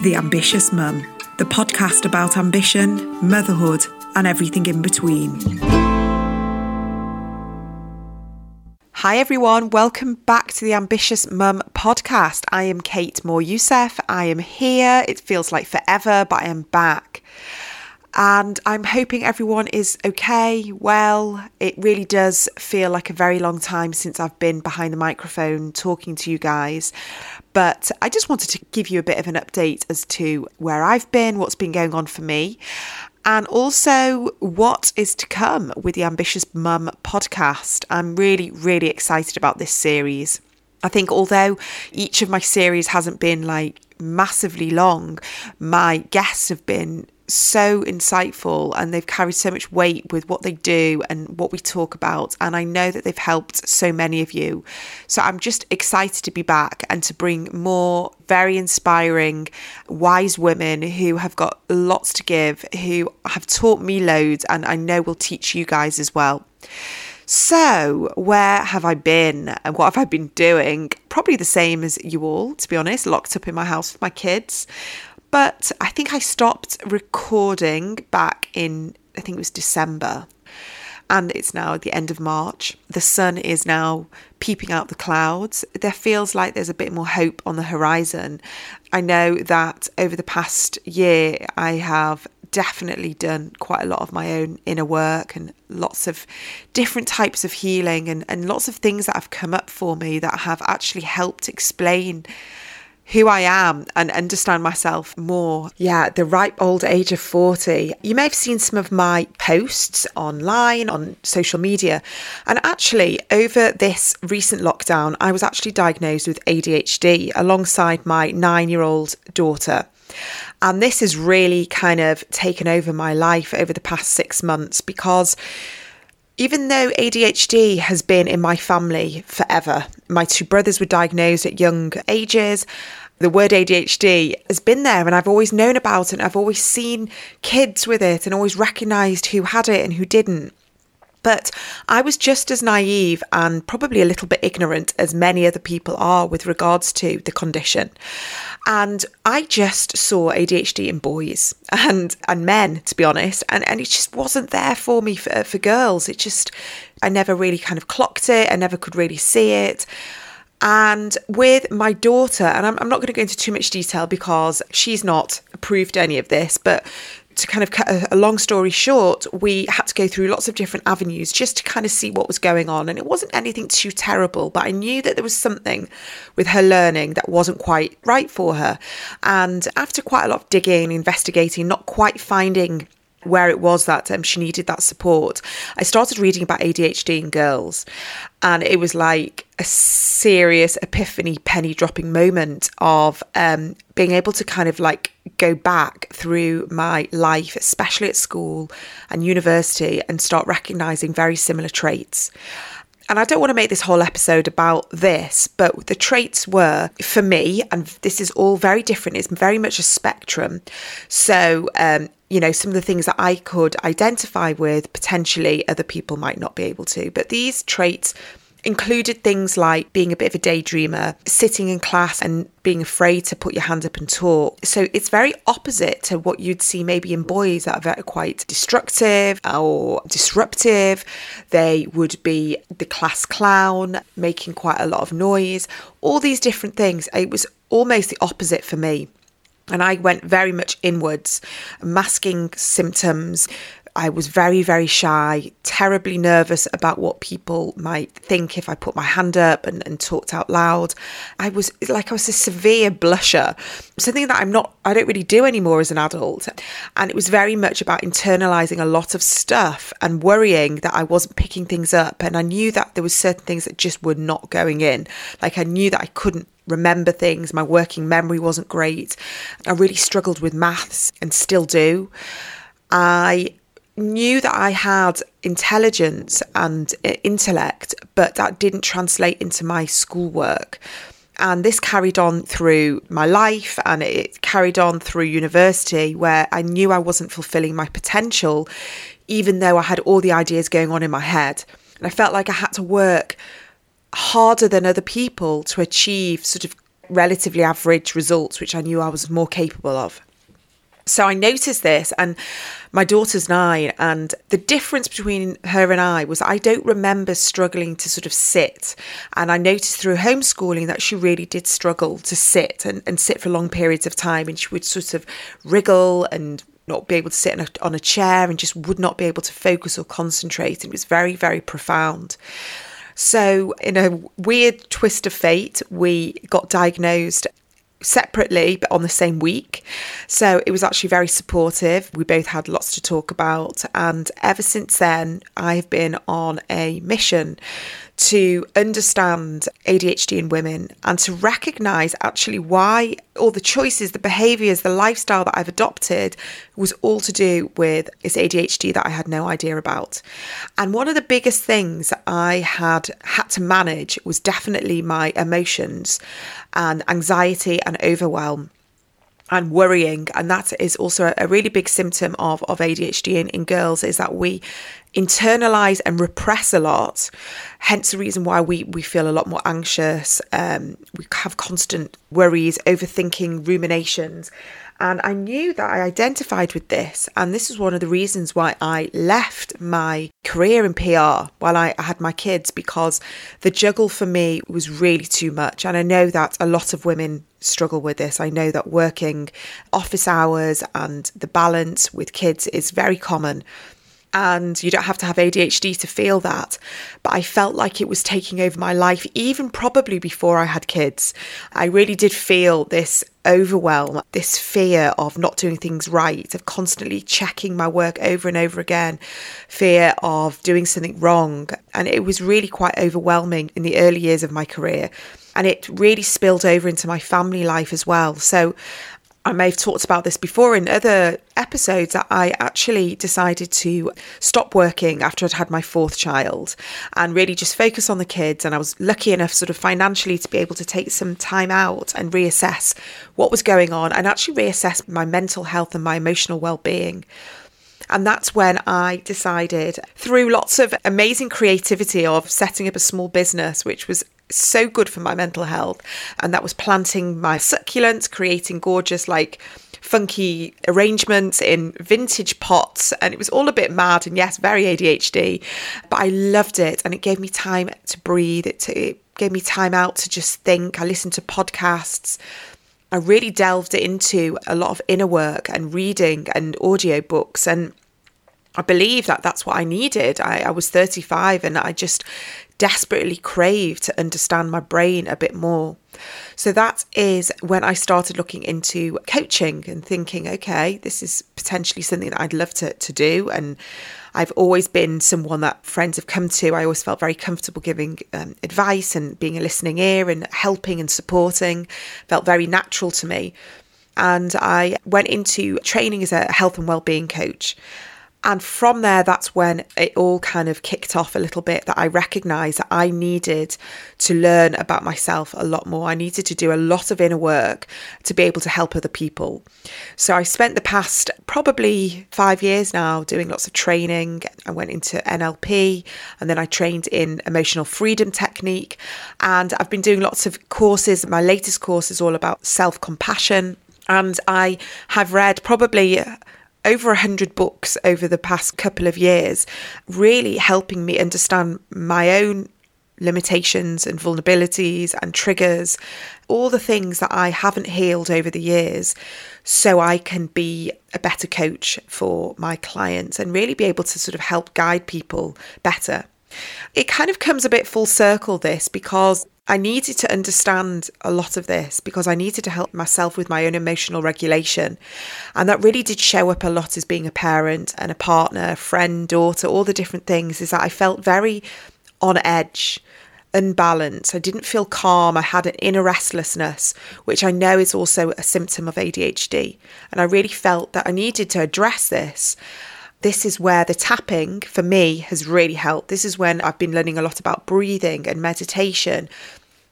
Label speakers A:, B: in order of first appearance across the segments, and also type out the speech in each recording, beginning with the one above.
A: The Ambitious Mum, the podcast about ambition, motherhood, and everything in between.
B: Hi everyone, welcome back to the Ambitious Mum podcast. I am Kate Moryoussef. I am here. It feels like forever, but I am back. And I'm hoping everyone is okay, well. It really does feel like a very long time since I've been behind the microphone talking to you guys. But I just wanted to give you a bit of an update as to where I've been, what's been going on for me, and also what is to come with the Ambitious Mum podcast. I'm really, really excited about this series. I think although each of my series hasn't been like massively long, my guests have been so insightful and they've carried so much weight with what they do and what we talk about. And I know that they've helped so many of you. So I'm just excited to be back and to bring more very inspiring, wise women who have got lots to give, who have taught me loads, and I know will teach you guys as well. So, where have I been and what have I been doing? Probably the same as you all, to be honest, locked up in my house with my kids. But I think I stopped recording back in, I think it was December. And it's now the end of March. The sun is now peeping out the clouds. There feels like there's a bit more hope on the horizon. I know that over the past year, I have definitely done quite a lot of my own inner work and lots of different types of healing and, and lots of things that have come up for me that have actually helped explain who I am and understand myself more. Yeah, the ripe old age of 40. You may have seen some of my posts online, on social media. And actually, over this recent lockdown, I was actually diagnosed with ADHD alongside my nine year old daughter. And this has really kind of taken over my life over the past six months because even though ADHD has been in my family forever, my two brothers were diagnosed at young ages. The word ADHD has been there and I've always known about it. and I've always seen kids with it and always recognised who had it and who didn't. But I was just as naive and probably a little bit ignorant as many other people are with regards to the condition. And I just saw ADHD in boys and, and men, to be honest. And, and it just wasn't there for me for, for girls. It just, I never really kind of clocked it. I never could really see it. And with my daughter, and I'm, I'm not going to go into too much detail because she's not approved any of this, but to kind of cut a, long story short, we had to go through lots of different avenues just to kind of see what was going on. And it wasn't anything too terrible, but I knew that there was something with her learning that wasn't quite right for her. And after quite a lot of digging, investigating, not quite finding where it was that um, she needed that support, I started reading about ADHD in girls. And it was like a serious epiphany, penny dropping moment of um, being able to kind of like go back through my life, especially at school and university, and start recognizing very similar traits. And I don't want to make this whole episode about this, but the traits were for me, and this is all very different, it's very much a spectrum. So, um, you know, some of the things that I could identify with, potentially other people might not be able to. But these traits included things like being a bit of a daydreamer, sitting in class and being afraid to put your hand up and talk. So it's very opposite to what you'd see maybe in boys that are quite destructive or disruptive. They would be the class clown, making quite a lot of noise, all these different things. It was almost the opposite for me. And I went very much inwards, masking symptoms, I was very, very shy, terribly nervous about what people might think if I put my hand up and, and talked out loud. I was like, I was a severe blusher, something that I'm not, I don't really do anymore as an adult. And it was very much about internalizing a lot of stuff and worrying that I wasn't picking things up. And I knew that there was certain things that just were not going in. Like I knew that I couldn't remember things. My working memory wasn't great. I really struggled with maths and still do. I knew that I had intelligence and uh, intellect, but that didn't translate into my schoolwork. And this carried on through my life and it carried on through university, where I knew I wasn't fulfilling my potential, even though I had all the ideas going on in my head. And I felt like I had to work harder than other people to achieve sort of relatively average results, which I knew I was more capable of. So I noticed this, and my daughter's nine, and the difference between her and I was I don't remember struggling to sort of sit. And I noticed through homeschooling that she really did struggle to sit and, and sit for long periods of time, and she would sort of wriggle and not be able to sit a, on a chair and just would not be able to focus or concentrate. And It was very, very profound. So, in a weird twist of fate, we got diagnosed separately but on the same week. So it was actually very supportive. We both had lots to talk about. And ever since then, I've been on a mission to understand ADHD in women and to recognize actually why all the choices, the behaviors, the lifestyle that I've adopted was all to do with this ADHD that I had no idea about. And one of the biggest things I had had to manage was definitely my emotions and anxiety and overwhelm and worrying and that is also a really big symptom of, of adhd in, in girls is that we internalize and repress a lot hence the reason why we, we feel a lot more anxious um, we have constant worries overthinking ruminations and I knew that I identified with this. And this was one of the reasons why I left my career in PR while I had my kids, because the juggle for me was really too much. And I know that a lot of women struggle with this. I know that working office hours and the balance with kids is very common and you don't have to have ADHD to feel that. But I felt like it was taking over my life, even probably before I had kids. I really did feel this overwhelm, this fear of not doing things right, of constantly checking my work over and over again, fear of doing something wrong. And it was really quite overwhelming in the early years of my career. And it really spilled over into my family life as well. So I may have talked about this before in other episodes that I actually decided to stop working after I'd had my fourth child and really just focus on the kids. And I was lucky enough, sort of financially, to be able to take some time out and reassess what was going on and actually reassess my mental health and my emotional well being. And that's when I decided, through lots of amazing creativity of setting up a small business, which was so good for my mental health. And that was planting my succulents, creating gorgeous, like, funky arrangements in vintage pots. And it was all a bit mad and yes very ADHD but I loved it. And it gave me time to breathe. It, it gave me time out to just think. I listened to podcasts. I really delved into a lot of inner work and reading and audio books. And I believe that that's what I needed. I, I was 35 and I just desperately craved to understand my brain a bit more. So that is when I started looking into coaching and thinking, okay, this is potentially something that I'd love to, to do. And I've always been someone that friends have come to. I always felt very comfortable giving um, advice and being a listening ear and helping and supporting, felt very natural to me. And I went into training as a health and well-being coach. And from there, that's when it all kind of kicked off a little bit that I recognized that I needed to learn about myself a lot more. I needed to do a lot of inner work to be able to help other people. So I spent the past probably five years now doing lots of training. I went into NLP and then I trained in emotional freedom technique. And I've been doing lots of courses. My latest course is all about self compassion. And I have read probably over a hundred books over the past couple of years, really helping me understand my own limitations and vulnerabilities and triggers, all the things that I haven't healed over the years, so I can be a better coach for my clients and really be able to sort of help guide people better. It kind of comes a bit full circle, this, because I needed to understand a lot of this because I needed to help myself with my own emotional regulation. And that really did show up a lot as being a parent and a partner, friend, daughter, all the different things, is that I felt very on edge, unbalanced. I didn't feel calm. I had an inner restlessness, which I know is also a symptom of ADHD. And I really felt that I needed to address this this is where the tapping for me has really helped. This is when I've been learning a lot about breathing and meditation,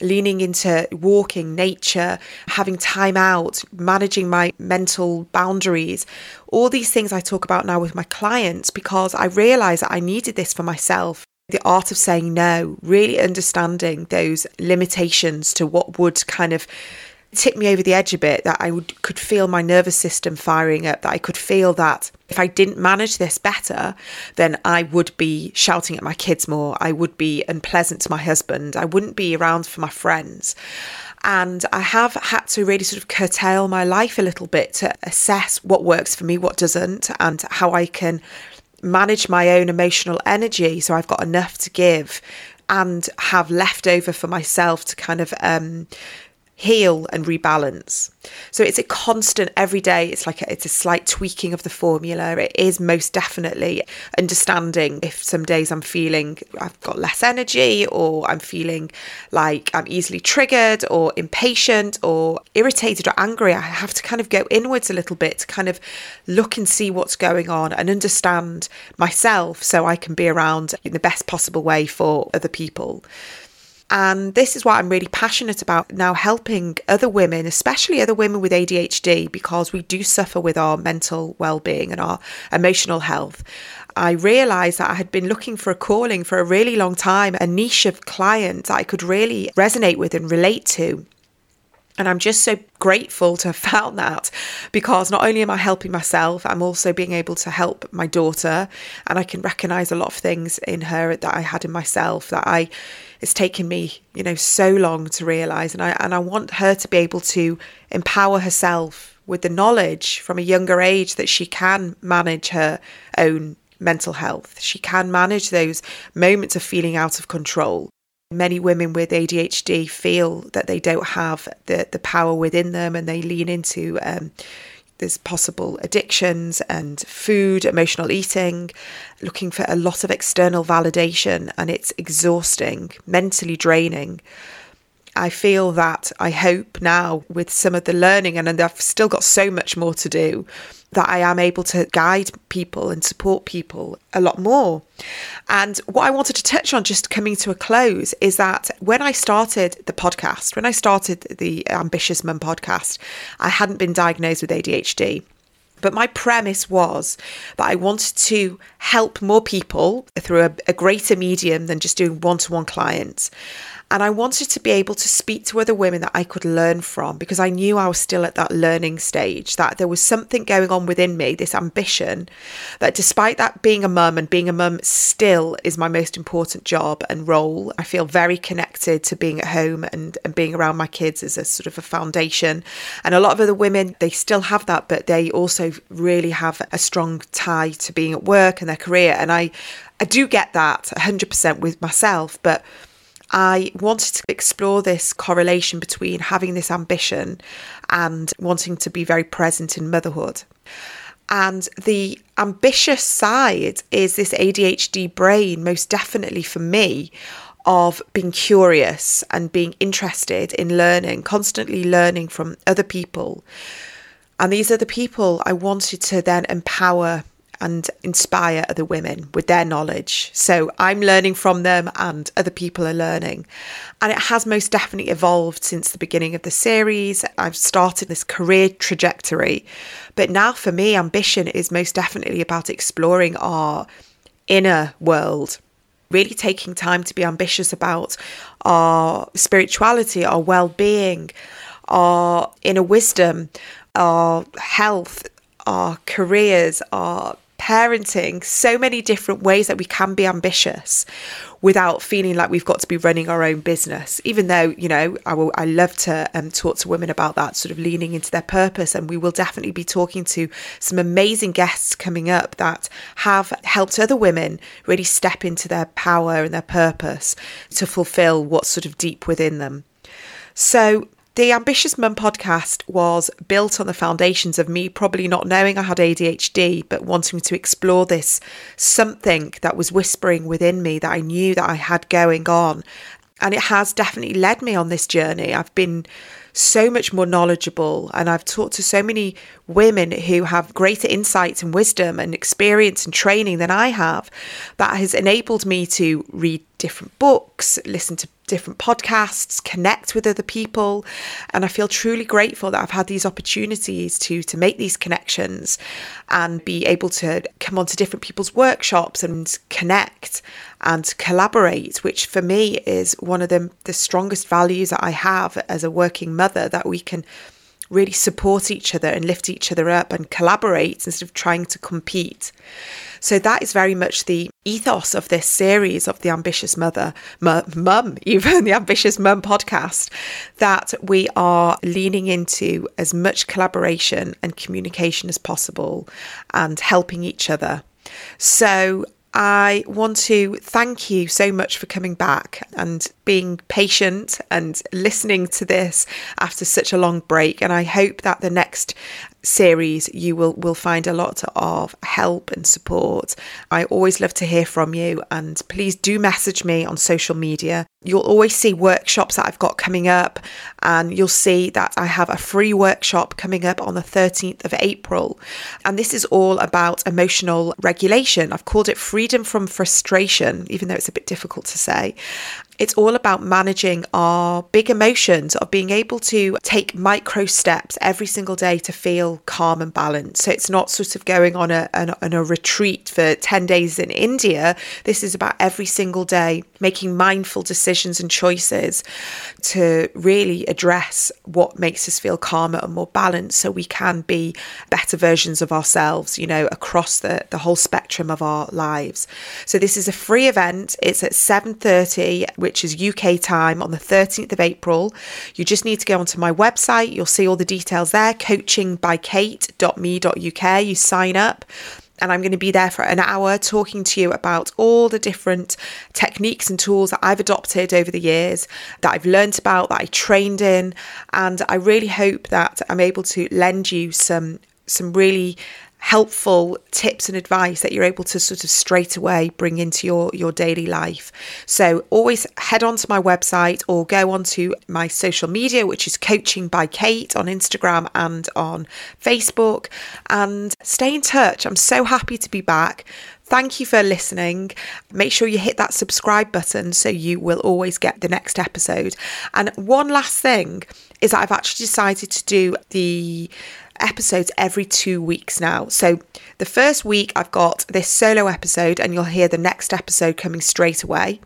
B: leaning into walking, nature, having time out, managing my mental boundaries. All these things I talk about now with my clients because I realized that I needed this for myself. the art of saying no, really understanding those limitations to what would kind of tip me over the edge a bit that I would could feel my nervous system firing up that I could feel that if I didn't manage this better then I would be shouting at my kids more. I would be unpleasant to my husband. I wouldn't be around for my friends. And I have had to really sort of curtail my life a little bit to assess what works for me what doesn't and how I can manage my own emotional energy so I've got enough to give and have left over for myself to kind of um, heal and rebalance. So it's a constant every day. It's like a, it's a slight tweaking of the formula. It is most definitely understanding if some days I'm feeling I've got less energy or I'm feeling like I'm easily triggered or impatient or irritated or angry. I have to kind of go inwards a little bit to kind of look and see what's going on and understand myself so I can be around in the best possible way for other people. And this is what I'm really passionate about now helping other women, especially other women with ADHD, because we do suffer with our mental well-being and our emotional health. I realized that I had been looking for a calling for a really long time, a niche of clients that I could really resonate with and relate to. And I'm just so grateful to have found that because not only am I helping myself, I'm also being able to help my daughter. And I can recognize a lot of things in her that I had in myself that I it's taken me, you know, so long to realize. And I and I want her to be able to empower herself with the knowledge from a younger age that she can manage her own mental health. She can manage those moments of feeling out of control. Many women with ADHD feel that they don't have the, the power within them and they lean into um, there's possible addictions and food, emotional eating, looking for a lot of external validation, and it's exhausting, mentally draining. I feel that I hope now with some of the learning, and I've still got so much more to do, that I am able to guide people and support people a lot more. And what I wanted to touch on, just coming to a close, is that when I started the podcast, when I started the Ambitious Mum podcast, I hadn't been diagnosed with ADHD. But my premise was that I wanted to help more people through a, a greater medium than just doing one to one clients. And I wanted to be able to speak to other women that I could learn from because I knew I was still at that learning stage, that there was something going on within me, this ambition, that despite that being a mum and being a mum still is my most important job and role, I feel very connected to being at home and, and being around my kids as a sort of a foundation. And a lot of other women, they still have that, but they also really have a strong tie to being at work and their career. And I, I do get that 100% with myself, but I wanted to explore this correlation between having this ambition and wanting to be very present in motherhood. And the ambitious side is this ADHD brain, most definitely for me, of being curious and being interested in learning, constantly learning from other people. And these are the people I wanted to then empower and inspire other women with their knowledge. So I'm learning from them and other people are learning. And it has most definitely evolved since the beginning of the series. I've started this career trajectory. But now for me, ambition is most definitely about exploring our inner world really taking time to be ambitious about our spirituality, our well being, our inner wisdom, our health, our careers, our parenting, so many different ways that we can be ambitious without feeling like we've got to be running our own business. Even though, you know, I will, I love to um, talk to women about that, sort of leaning into their purpose. And we will definitely be talking to some amazing guests coming up that have helped other women really step into their power and their purpose to fulfill what's sort of deep within them. So, the Ambitious Mum podcast was built on the foundations of me probably not knowing I had ADHD, but wanting to explore this something that was whispering within me that I knew that I had going on. And it has definitely led me on this journey. I've been so much more knowledgeable and I've talked to so many women who have greater insights and wisdom and experience and training than I have that has enabled me to read different books, listen to different podcasts, connect with other people. And I feel truly grateful that I've had these opportunities to, to make these connections and be able to come onto different people's workshops and connect and collaborate, which for me is one of the, the strongest values that I have as a working mother that we can really support each other and lift each other up and collaborate instead of trying to compete. So that is very much the ethos of this series of the Ambitious Mother, Mum, even the Ambitious Mum podcast, that we are leaning into as much collaboration and communication as possible and helping each other. So I want to thank you so much for coming back and being patient and listening to this after such a long break. And I hope that the next series you will will find a lot of help and support. I always love to hear from you and please do message me on social media. You'll always see workshops that I've got coming up and you'll see that I have a free workshop coming up on the 13th of April. And this is all about emotional regulation. I've called it freedom from frustration even though it's a bit difficult to say. It's all about managing our big emotions, of being able to take micro steps every single day to feel calm and balanced. So it's not sort of going on a, an, on a retreat for 10 days in India. This is about every single day making mindful decisions and choices to really address what makes us feel calmer and more balanced so we can be better versions of ourselves, you know, across the, the whole spectrum of our lives. So this is a free event. It's at 7.30, which which is UK time on the 13th of April. You just need to go onto my website. You'll see all the details there, coachingbykate.me.uk. You sign up and I'm going to be there for an hour talking to you about all the different techniques and tools that I've adopted over the years, that I've learned about, that I trained in, and I really hope that I'm able to lend you some some really helpful tips and advice that you're able to sort of straight away bring into your your daily life so always head on to my website or go onto my social media which is coaching by kate on instagram and on facebook and stay in touch i'm so happy to be back Thank you for listening. Make sure you hit that subscribe button so you will always get the next episode. And one last thing is that I've actually decided to do the episodes every two weeks now. So the first week, I've got this solo episode, and you'll hear the next episode coming straight away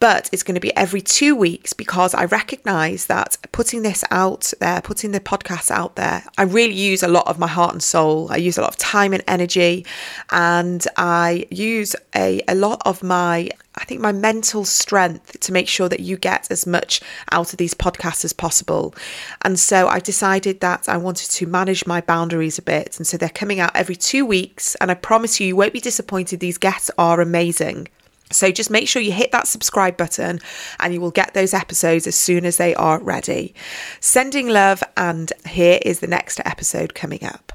B: but it's going to be every two weeks because I recognize that putting this out there, putting the podcast out there, I really use a lot of my heart and soul. I use a lot of time and energy, and I use a, a lot of my I think my mental strength to make sure that you get as much out of these podcasts as possible. And so I decided that I wanted to manage my boundaries a bit. And so they're coming out every two weeks. And I promise you, you won't be disappointed. These guests are amazing. So just make sure you hit that subscribe button and you will get those episodes as soon as they are ready. Sending love, and here is the next episode coming up.